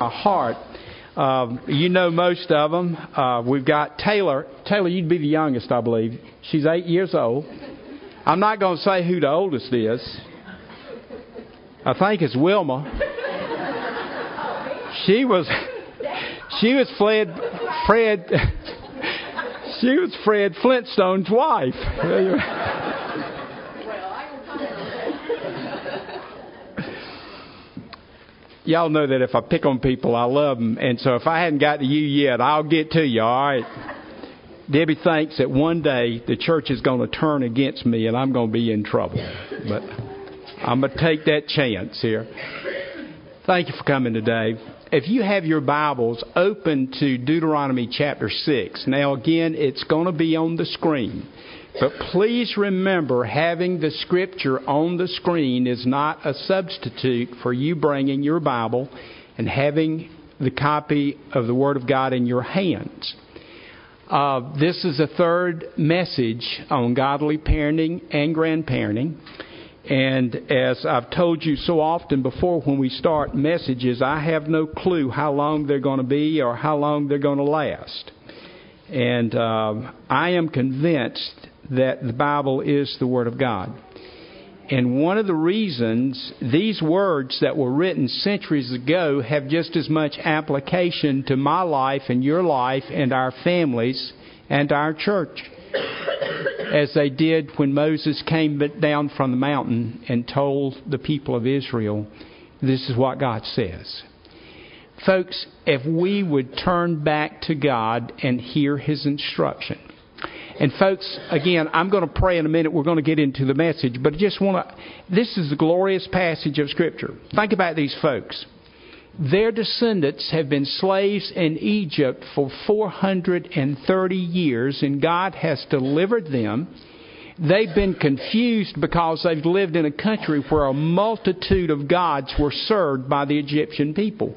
my heart. Um, you know most of them. Uh, we've got Taylor. Taylor, you'd be the youngest, I believe. She's eight years old. I'm not going to say who the oldest is. I think it's Wilma. She was, she was Fred, Fred, she was Fred Flintstone's wife. y'all know that if I pick on people, I love them. And so if I hadn't got to you yet, I'll get to you, all right? Debbie thinks that one day the church is going to turn against me and I'm going to be in trouble. But I'm going to take that chance here. Thank you for coming today. If you have your Bibles open to Deuteronomy chapter 6, now again, it's going to be on the screen. But please remember, having the scripture on the screen is not a substitute for you bringing your Bible and having the copy of the Word of God in your hands. Uh, this is a third message on godly parenting and grandparenting. And as I've told you so often before when we start messages, I have no clue how long they're going to be or how long they're going to last. And uh, I am convinced that the Bible is the Word of God. And one of the reasons these words that were written centuries ago have just as much application to my life and your life and our families and our church as they did when Moses came down from the mountain and told the people of Israel, This is what God says. Folks, if we would turn back to God and hear His instruction, and folks, again, I'm going to pray in a minute. We're going to get into the message, but I just want to. This is a glorious passage of Scripture. Think about these folks. Their descendants have been slaves in Egypt for 430 years, and God has delivered them. They've been confused because they've lived in a country where a multitude of gods were served by the Egyptian people.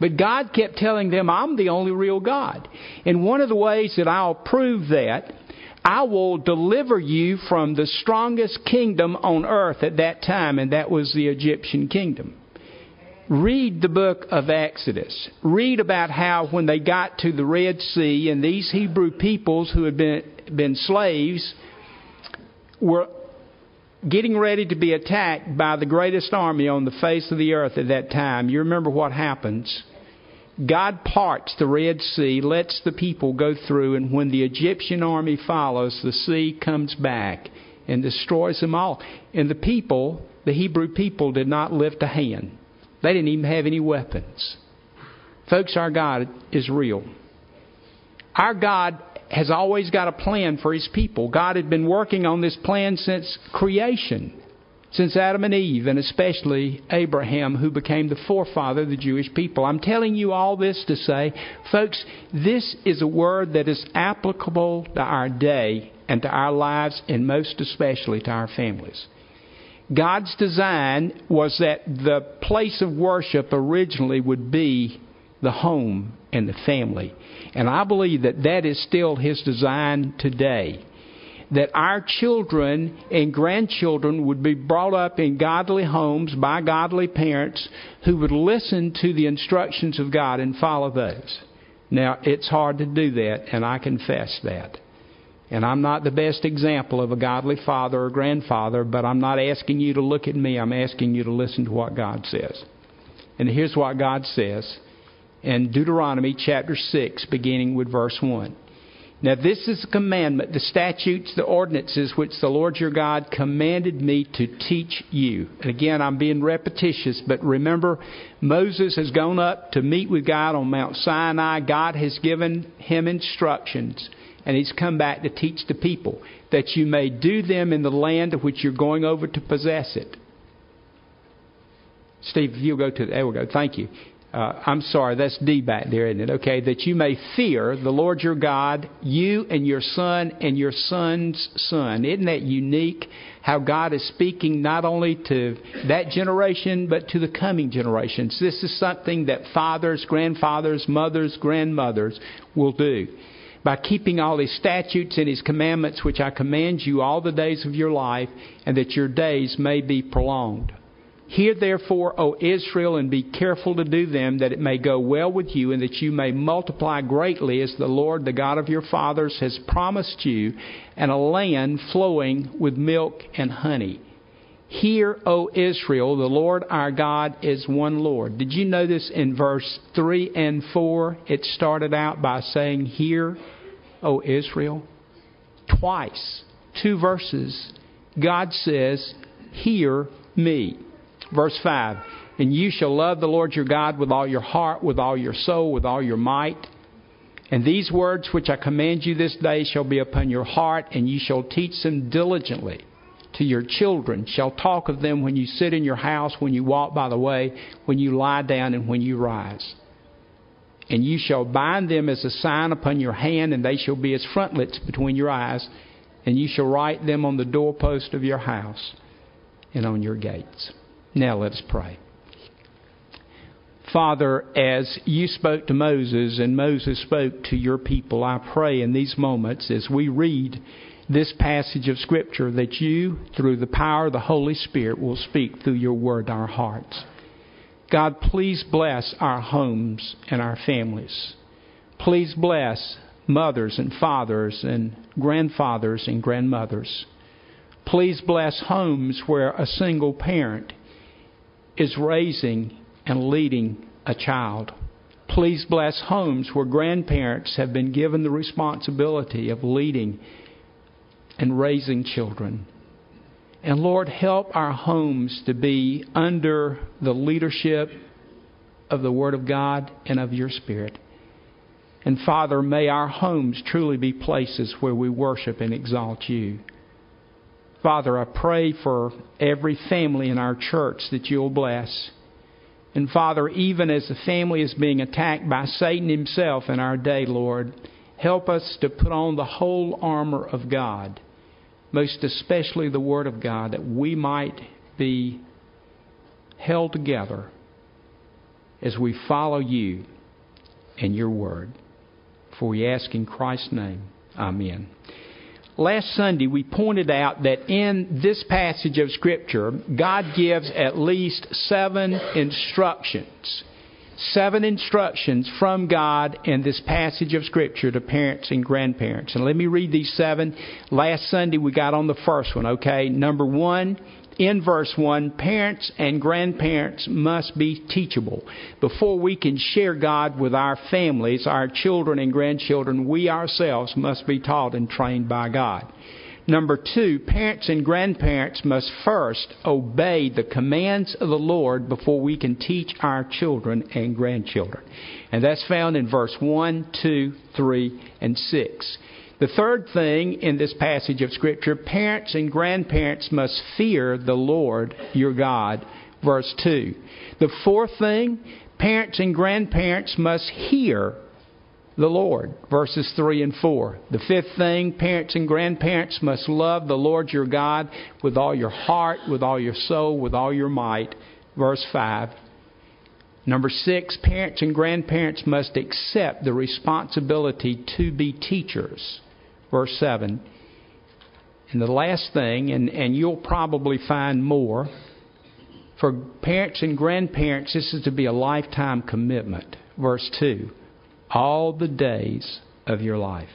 But God kept telling them, I'm the only real God. And one of the ways that I'll prove that I will deliver you from the strongest kingdom on earth at that time, and that was the Egyptian kingdom. Read the book of Exodus. Read about how when they got to the Red Sea and these Hebrew peoples who had been, been slaves were getting ready to be attacked by the greatest army on the face of the earth at that time. You remember what happens. God parts the Red Sea, lets the people go through, and when the Egyptian army follows, the sea comes back and destroys them all. And the people, the Hebrew people, did not lift a hand. They didn't even have any weapons. Folks, our God is real. Our God has always got a plan for His people. God had been working on this plan since creation since Adam and Eve, and especially Abraham, who became the forefather of the Jewish people. I'm telling you all this to say, folks, this is a word that is applicable to our day and to our lives, and most especially to our families. God's design was that the place of worship originally would be the home and the family. And I believe that that is still His design today that our children and grandchildren would be brought up in godly homes by godly parents who would listen to the instructions of God and follow those. Now, it's hard to do that, and I confess that. And I'm not the best example of a godly father or grandfather, but I'm not asking you to look at me. I'm asking you to listen to what God says. And here's what God says in Deuteronomy chapter 6, beginning with verse 1. Now, this is a commandment, the statutes, the ordinances which the Lord your God commanded me to teach you. And again, I'm being repetitious, but remember, Moses has gone up to meet with God on Mount Sinai. God has given him instructions, and he's come back to teach the people that you may do them in the land which you're going over to possess it. Steve, if you'll go to, there we go. Thank you uh, I'm sorry, that's D back there, isn't it? Okay, that you may fear the Lord your God, you and your son and your son's son. Isn't that unique? How God is speaking not only to that generation, but to the coming generations. This is something that fathers, grandfathers, mothers, grandmothers will do. By keeping all his statutes and his commandments, which I command you all the days of your life, and that your days may be prolonged. Hear therefore, O Israel, and be careful to do them, that it may go well with you, and that you may multiply greatly, as the Lord, the God of your fathers, has promised you, and a land flowing with milk and honey. Hear, O Israel, the Lord our God is one Lord. Did you notice in verse 3 and 4 it started out by saying, Hear, O Israel? Twice, two verses, God says, Hear me. Verse 5 And you shall love the Lord your God with all your heart, with all your soul, with all your might. And these words which I command you this day shall be upon your heart, and you shall teach them diligently to your children, shall talk of them when you sit in your house, when you walk by the way, when you lie down, and when you rise. And you shall bind them as a sign upon your hand, and they shall be as frontlets between your eyes, and you shall write them on the doorpost of your house and on your gates. Now let us pray. Father, as you spoke to Moses and Moses spoke to your people, I pray in these moments as we read this passage of Scripture that you, through the power of the Holy Spirit, will speak through your word our hearts. God, please bless our homes and our families. Please bless mothers and fathers and grandfathers and grandmothers. Please bless homes where a single parent is raising and leading a child. Please bless homes where grandparents have been given the responsibility of leading and raising children. And Lord, help our homes to be under the leadership of the Word of God and of your Spirit. And Father, may our homes truly be places where we worship and exalt you. Father, I pray for every family in our church that you'll bless. And Father, even as the family is being attacked by Satan himself in our day, Lord, help us to put on the whole armor of God, most especially the Word of God, that we might be held together as we follow you and your Word. For we ask in Christ's name. Amen. Last Sunday, we pointed out that in this passage of Scripture, God gives at least seven instructions. Seven instructions from God in this passage of Scripture to parents and grandparents. And let me read these seven. Last Sunday, we got on the first one, okay? Number one, in verse 1, parents and grandparents must be teachable. Before we can share God with our families, our children and grandchildren, we ourselves must be taught and trained by God. Number two, parents and grandparents must first obey the commands of the Lord before we can teach our children and grandchildren. And that's found in verse 1, 2, 3, and 6. The third thing in this passage of Scripture parents and grandparents must fear the Lord your God. Verse 2. The fourth thing parents and grandparents must hear the Lord. Verses 3 and 4. The fifth thing parents and grandparents must love the Lord your God with all your heart, with all your soul, with all your might. Verse 5. Number six, parents and grandparents must accept the responsibility to be teachers verse 7. And the last thing, and, and you'll probably find more, for parents and grandparents, this is to be a lifetime commitment. Verse 2 All the days of your life.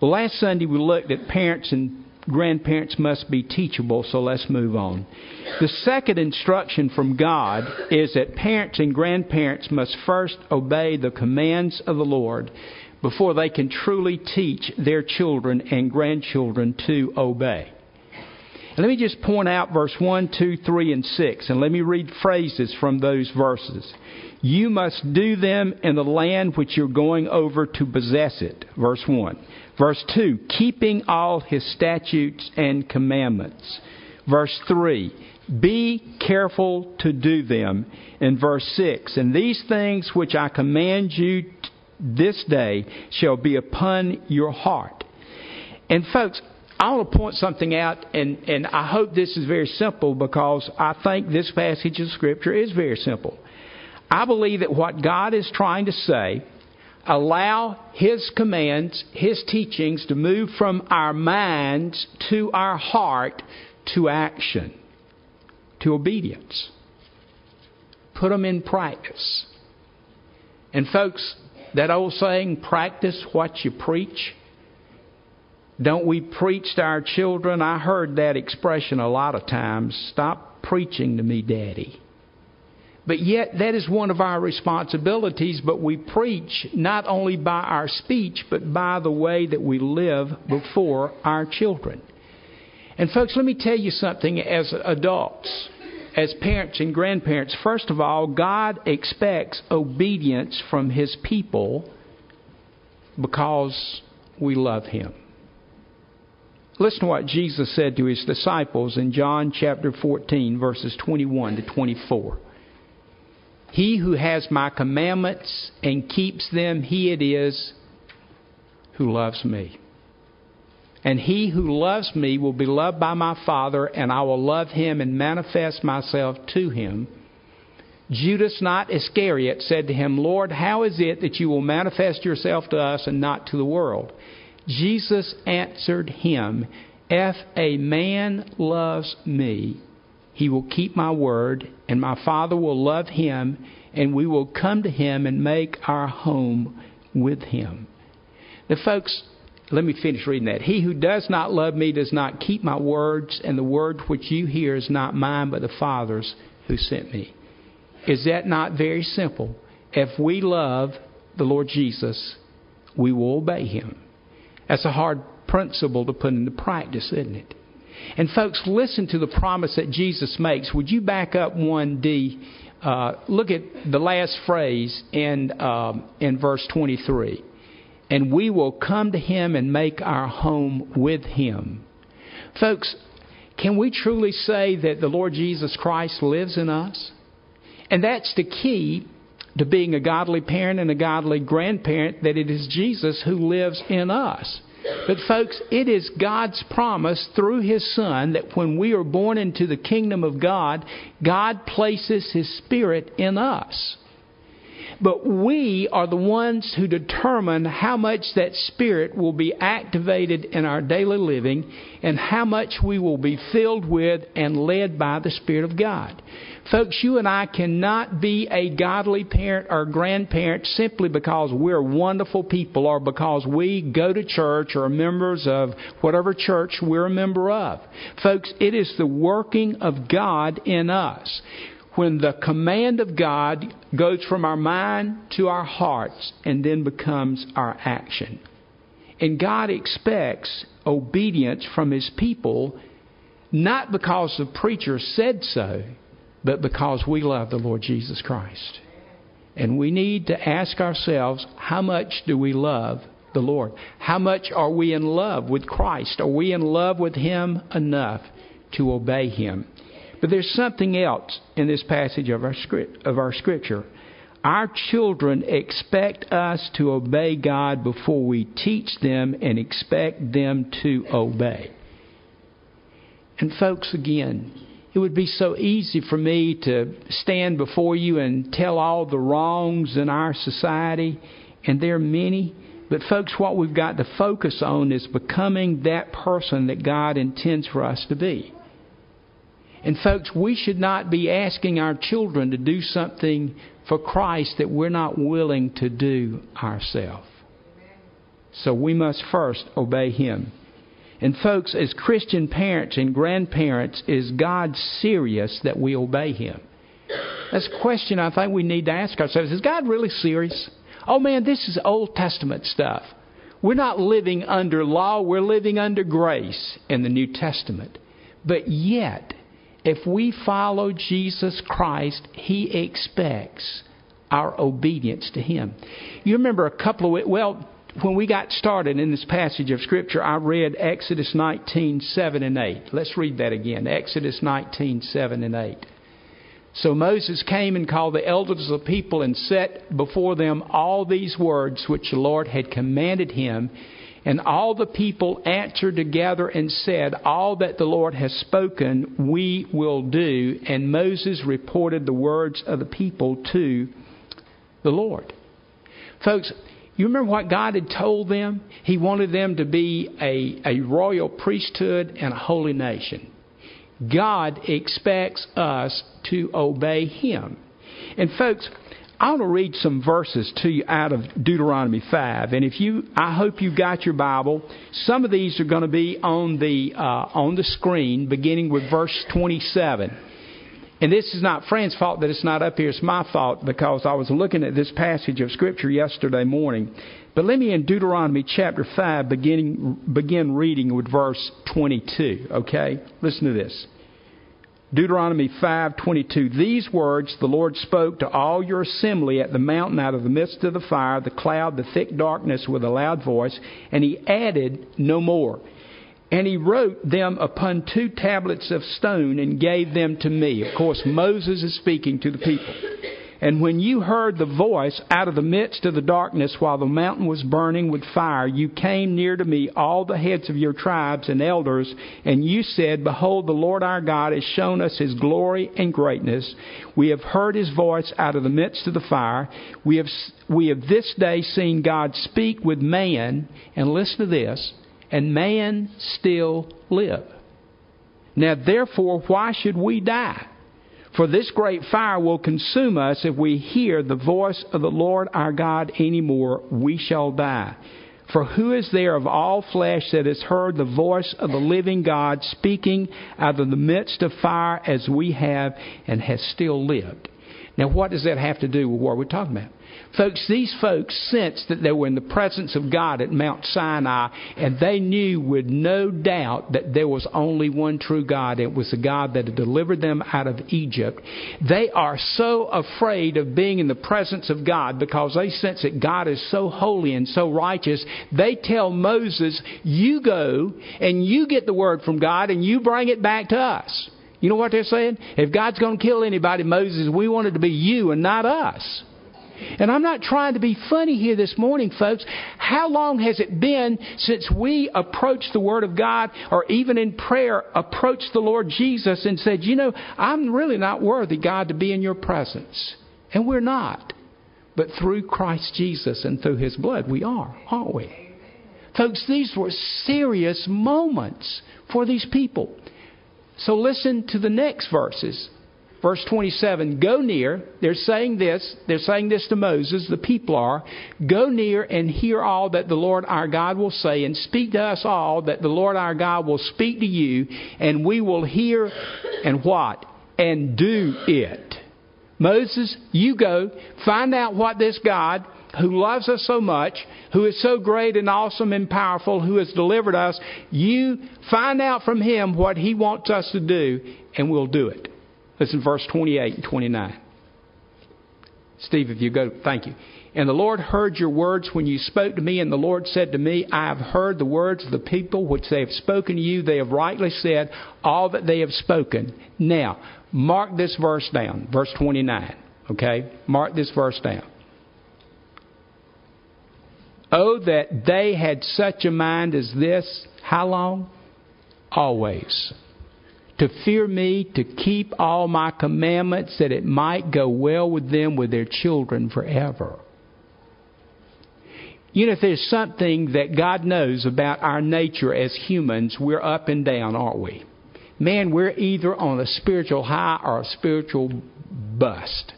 Well, last Sunday we looked at parents and grandparents must be teachable, so let's move on. The second instruction from God is that parents and grandparents must first obey the commands of the Lord before they can truly teach their children and grandchildren to obey. And let me just point out verse 1, 2, 3, and 6, and let me read phrases from those verses. You must do them in the land which you're going over to possess it. Verse 1. Verse 2, keeping all his statutes and commandments. Verse 3, be careful to do them. In verse 6, and these things which I command you this day shall be upon your heart. And folks, I want to point something out, and, and I hope this is very simple because I think this passage of Scripture is very simple. I believe that what God is trying to say, allow His commands, His teachings to move from our minds to our heart to action, to obedience. put them in practice. And, folks, that old saying, practice what you preach. Don't we preach to our children? I heard that expression a lot of times. Stop preaching to me, Daddy. But yet, that is one of our responsibilities, but we preach not only by our speech, but by the way that we live before our children. And, folks, let me tell you something as adults, as parents and grandparents. First of all, God expects obedience from His people because we love Him. Listen to what Jesus said to his disciples in John chapter 14, verses 21 to 24. He who has my commandments and keeps them, he it is who loves me. And he who loves me will be loved by my Father, and I will love him and manifest myself to him. Judas, not Iscariot, said to him, Lord, how is it that you will manifest yourself to us and not to the world? Jesus answered him, If a man loves me, he will keep my word, and my Father will love him, and we will come to him and make our home with him. Now, folks, let me finish reading that. He who does not love me does not keep my words, and the word which you hear is not mine, but the Father's who sent me. Is that not very simple? If we love the Lord Jesus, we will obey him. That's a hard principle to put into practice, isn't it? And folks, listen to the promise that Jesus makes. Would you back up 1D? Uh, look at the last phrase in, um, in verse 23. And we will come to him and make our home with him. Folks, can we truly say that the Lord Jesus Christ lives in us? And that's the key to being a godly parent and a godly grandparent that it is Jesus who lives in us. But, folks, it is God's promise through His Son that when we are born into the kingdom of God, God places His Spirit in us. But we are the ones who determine how much that Spirit will be activated in our daily living and how much we will be filled with and led by the Spirit of God. Folks, you and I cannot be a godly parent or grandparent simply because we're wonderful people or because we go to church or are members of whatever church we're a member of. Folks, it is the working of God in us when the command of God goes from our mind to our hearts and then becomes our action. And God expects obedience from His people, not because the preacher said so, but because we love the Lord Jesus Christ. And we need to ask ourselves how much do we love the Lord? How much are we in love with Christ? Are we in love with Him enough to obey Him? But there's something else in this passage of our, script, of our scripture. Our children expect us to obey God before we teach them and expect them to obey. And, folks, again, it would be so easy for me to stand before you and tell all the wrongs in our society, and there are many. But, folks, what we've got to focus on is becoming that person that God intends for us to be. And, folks, we should not be asking our children to do something for Christ that we're not willing to do ourselves. So we must first obey Him. And, folks, as Christian parents and grandparents, is God serious that we obey Him? That's a question I think we need to ask ourselves. Is God really serious? Oh, man, this is Old Testament stuff. We're not living under law, we're living under grace in the New Testament. But yet, if we follow Jesus Christ, He expects our obedience to Him. You remember a couple of, well, when we got started in this passage of Scripture, I read Exodus 19, 7 and 8. Let's read that again. Exodus 19, 7 and 8. So Moses came and called the elders of the people and set before them all these words which the Lord had commanded him. And all the people answered together and said, All that the Lord has spoken, we will do. And Moses reported the words of the people to the Lord. Folks, you remember what God had told them? He wanted them to be a, a royal priesthood and a holy nation. God expects us to obey Him. And folks, I want to read some verses to you out of Deuteronomy 5. And if you, I hope you've got your Bible. Some of these are going to be on the, uh, on the screen, beginning with verse 27. And this is not Fran's fault that it's not up here. It's my fault because I was looking at this passage of Scripture yesterday morning. But let me in Deuteronomy chapter 5 beginning, begin reading with verse 22. Okay? Listen to this. Deuteronomy 5:22 These words the Lord spoke to all your assembly at the mountain out of the midst of the fire the cloud the thick darkness with a loud voice and he added no more. And he wrote them upon two tablets of stone and gave them to me. Of course Moses is speaking to the people and when you heard the voice out of the midst of the darkness while the mountain was burning with fire, you came near to me, all the heads of your tribes and elders, and you said, Behold, the Lord our God has shown us his glory and greatness. We have heard his voice out of the midst of the fire. We have, we have this day seen God speak with man, and listen to this, and man still live. Now therefore, why should we die? For this great fire will consume us if we hear the voice of the Lord our God any more, we shall die. For who is there of all flesh that has heard the voice of the living God speaking out of the midst of fire as we have and has still lived? Now, what does that have to do with what we're talking about? Folks, these folks sensed that they were in the presence of God at Mount Sinai, and they knew with no doubt that there was only one true God. It was the God that had delivered them out of Egypt. They are so afraid of being in the presence of God because they sense that God is so holy and so righteous. They tell Moses, You go and you get the word from God and you bring it back to us. You know what they're saying? If God's going to kill anybody, Moses, we want it to be you and not us. And I'm not trying to be funny here this morning, folks. How long has it been since we approached the Word of God or even in prayer approached the Lord Jesus and said, You know, I'm really not worthy, God, to be in your presence? And we're not. But through Christ Jesus and through His blood, we are, aren't we? Folks, these were serious moments for these people. So listen to the next verses. Verse 27 Go near. They're saying this. They're saying this to Moses. The people are. Go near and hear all that the Lord our God will say, and speak to us all that the Lord our God will speak to you, and we will hear and what? And do it. Moses, you go. Find out what this God who loves us so much, who is so great and awesome and powerful, who has delivered us, you find out from him what he wants us to do, and we'll do it. Listen, verse 28 and 29. Steve, if you go, thank you. And the Lord heard your words when you spoke to me, and the Lord said to me, I have heard the words of the people which they have spoken to you. They have rightly said all that they have spoken. Now, mark this verse down, verse 29. Okay? Mark this verse down. Oh, that they had such a mind as this. How long? Always to fear me, to keep all my commandments, that it might go well with them, with their children forever. You know, if there's something that God knows about our nature as humans, we're up and down, aren't we? Man, we're either on a spiritual high or a spiritual bust.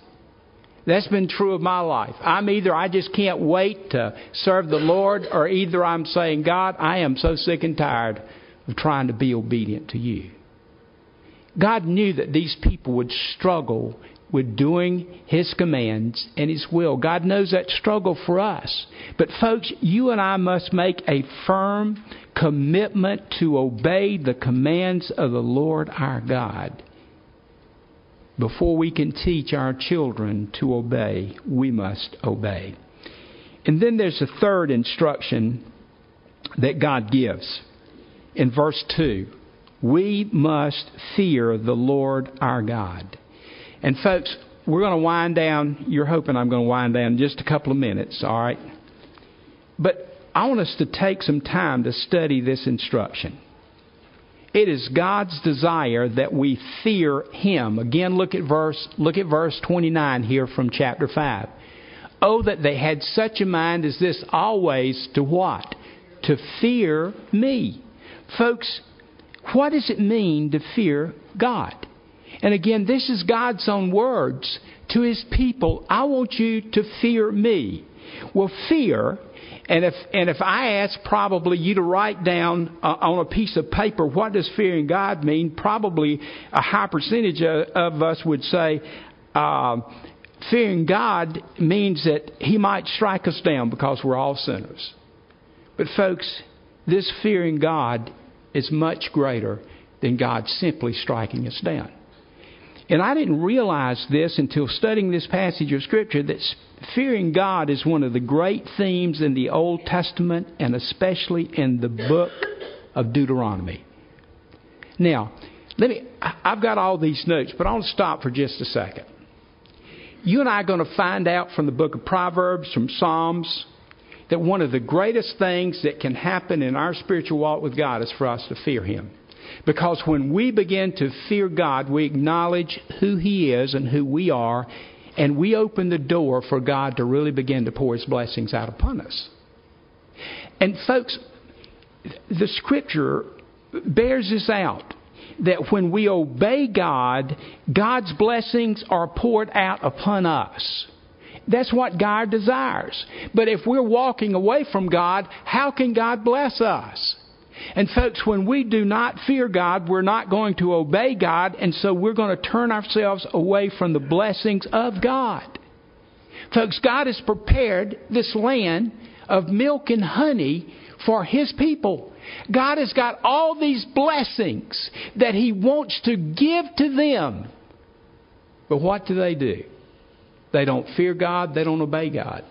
That's been true of my life. I'm either, I just can't wait to serve the Lord, or either I'm saying, God, I am so sick and tired of trying to be obedient to you. God knew that these people would struggle with doing His commands and His will. God knows that struggle for us. But, folks, you and I must make a firm commitment to obey the commands of the Lord our God. Before we can teach our children to obey, we must obey. And then there's a third instruction that God gives in verse 2 we must fear the Lord our God. And folks, we're going to wind down. You're hoping I'm going to wind down in just a couple of minutes, all right? But I want us to take some time to study this instruction. It is God's desire that we fear him. Again, look at verse look at verse 29 here from chapter 5. Oh that they had such a mind as this always to what? To fear me. Folks, what does it mean to fear God? And again, this is God's own words to his people. I want you to fear me. Well, fear, and if, and if I ask probably you to write down uh, on a piece of paper what does fearing God mean, probably a high percentage of, of us would say, uh, fearing God means that He might strike us down because we're all sinners. But, folks, this fearing God is much greater than God simply striking us down. And I didn't realize this until studying this passage of Scripture that fearing God is one of the great themes in the Old Testament and especially in the book of Deuteronomy. Now, let me, I've got all these notes, but I want to stop for just a second. You and I are going to find out from the book of Proverbs, from Psalms, that one of the greatest things that can happen in our spiritual walk with God is for us to fear Him. Because when we begin to fear God, we acknowledge who He is and who we are, and we open the door for God to really begin to pour His blessings out upon us. And, folks, the Scripture bears this out that when we obey God, God's blessings are poured out upon us. That's what God desires. But if we're walking away from God, how can God bless us? And folks, when we do not fear God, we're not going to obey God, and so we're going to turn ourselves away from the blessings of God. Folks, God has prepared this land of milk and honey for His people. God has got all these blessings that He wants to give to them. But what do they do? They don't fear God, they don't obey God.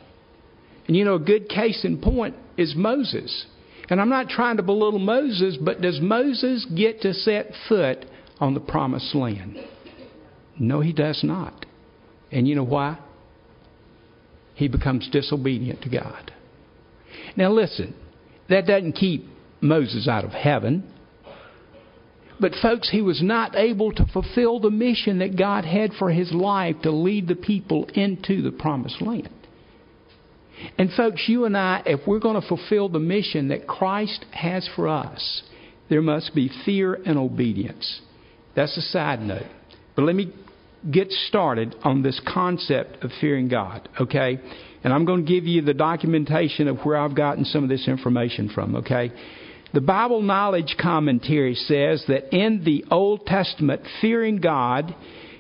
And you know, a good case in point is Moses. And I'm not trying to belittle Moses, but does Moses get to set foot on the promised land? No, he does not. And you know why? He becomes disobedient to God. Now, listen, that doesn't keep Moses out of heaven. But, folks, he was not able to fulfill the mission that God had for his life to lead the people into the promised land. And, folks, you and I, if we're going to fulfill the mission that Christ has for us, there must be fear and obedience. That's a side note. But let me get started on this concept of fearing God, okay? And I'm going to give you the documentation of where I've gotten some of this information from, okay? The Bible Knowledge Commentary says that in the Old Testament, fearing God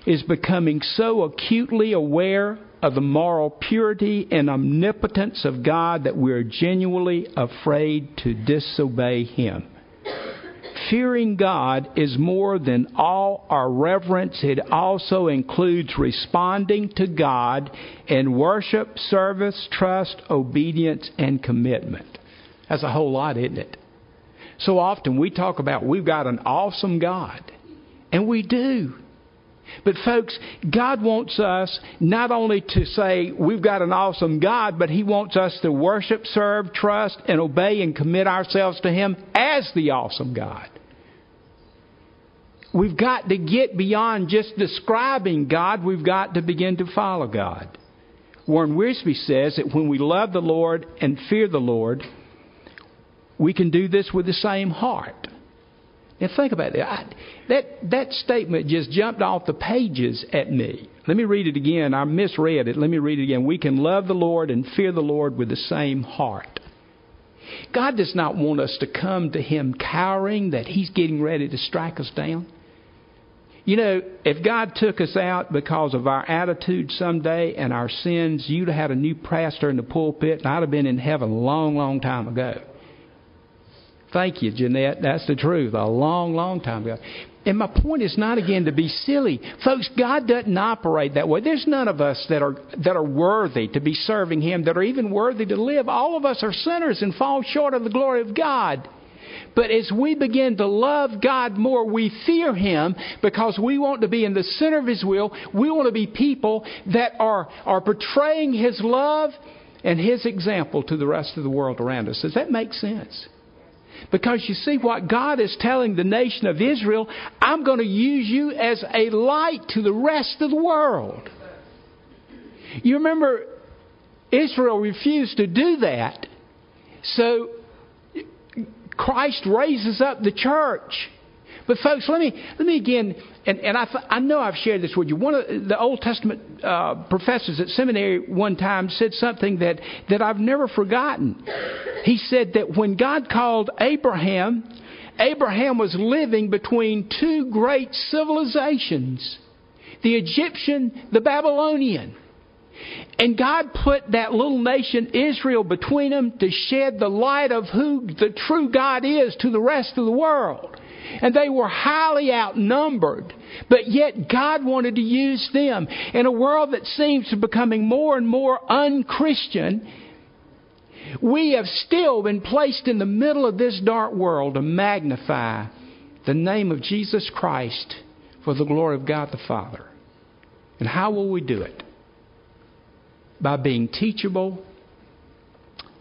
is becoming so acutely aware of the moral purity and omnipotence of God that we're genuinely afraid to disobey Him. Fearing God is more than all our reverence. It also includes responding to God in worship, service, trust, obedience, and commitment. That's a whole lot, isn't it? So often we talk about we've got an awesome God, and we do. But, folks, God wants us not only to say we've got an awesome God, but He wants us to worship, serve, trust, and obey and commit ourselves to Him as the awesome God. We've got to get beyond just describing God, we've got to begin to follow God. Warren Wiersbe says that when we love the Lord and fear the Lord, we can do this with the same heart. Now think about that. I, that that statement just jumped off the pages at me. Let me read it again. I misread it. Let me read it again. We can love the Lord and fear the Lord with the same heart. God does not want us to come to Him cowering that He's getting ready to strike us down. You know, if God took us out because of our attitude someday and our sins, you'd have had a new pastor in the pulpit, and I'd have been in heaven a long, long time ago. Thank you, Jeanette. That's the truth. A long, long time ago. And my point is not again to be silly. Folks, God doesn't operate that way. There's none of us that are that are worthy to be serving him, that are even worthy to live. All of us are sinners and fall short of the glory of God. But as we begin to love God more, we fear Him because we want to be in the center of His will. We want to be people that are, are portraying His love and His example to the rest of the world around us. Does that make sense? Because you see what God is telling the nation of Israel, I'm going to use you as a light to the rest of the world. You remember, Israel refused to do that. So Christ raises up the church. But folks, let me let me again, and, and I I know I've shared this with you. One of the Old Testament uh, professors at seminary one time said something that that I've never forgotten. He said that when God called Abraham, Abraham was living between two great civilizations: the Egyptian, the Babylonian. And God put that little nation, Israel, between them to shed the light of who the true God is to the rest of the world. And they were highly outnumbered, but yet God wanted to use them. In a world that seems to be becoming more and more unchristian, we have still been placed in the middle of this dark world to magnify the name of Jesus Christ for the glory of God the Father. And how will we do it? by being teachable,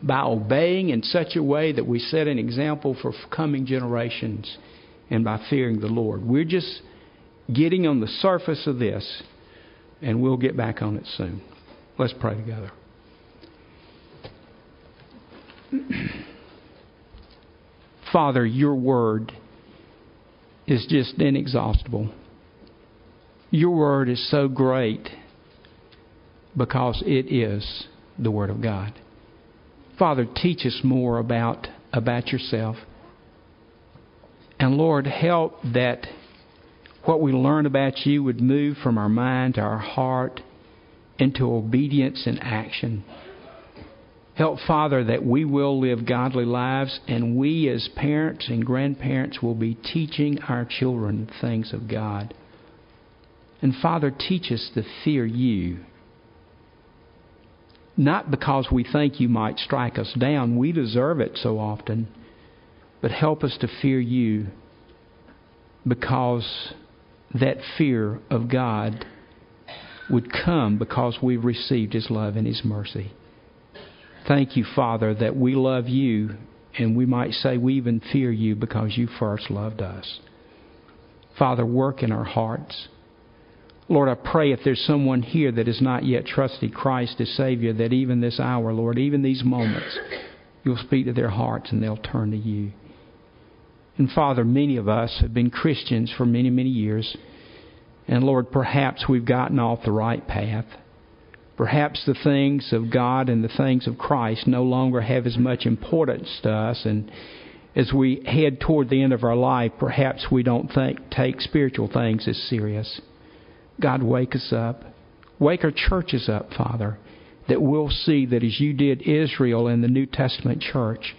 by obeying in such a way that we set an example for coming generations, and by fearing the Lord. We're just getting on the surface of this, and we'll get back on it soon. Let's pray together. Father, your word is just inexhaustible. Your word is so great because it is the Word of God. Father, teach us more about, about yourself. And Lord, help that what we learn about you would move from our mind to our heart into obedience and action. Help, Father, that we will live godly lives and we as parents and grandparents will be teaching our children the things of God. And Father, teach us to fear you not because we think you might strike us down, we deserve it so often, but help us to fear you because that fear of God would come because we've received His love and His mercy. Thank you, Father, that we love you, and we might say we even fear you because you first loved us. Father, work in our hearts. Lord, I pray if there's someone here that has not yet trusted Christ as Savior, that even this hour, Lord, even these moments, you'll speak to their hearts and they'll turn to you. And Father, many of us have been Christians for many, many years. And Lord, perhaps we've gotten off the right path. Perhaps the things of God and the things of Christ no longer have as much importance to us. And as we head toward the end of our life, perhaps we don't think, take spiritual things as serious. God, wake us up. Wake our churches up, Father, that we'll see that as you did Israel in the New Testament church,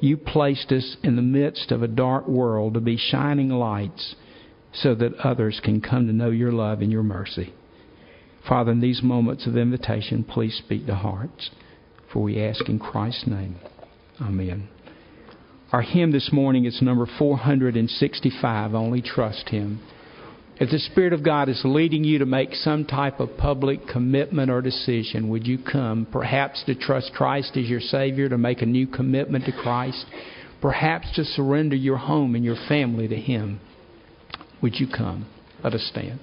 you placed us in the midst of a dark world to be shining lights so that others can come to know your love and your mercy. Father, in these moments of invitation, please speak to hearts, for we ask in Christ's name. Amen. Our hymn this morning is number 465, Only Trust Him. If the Spirit of God is leading you to make some type of public commitment or decision, would you come? Perhaps to trust Christ as your Savior, to make a new commitment to Christ, perhaps to surrender your home and your family to Him. Would you come? Let us stand.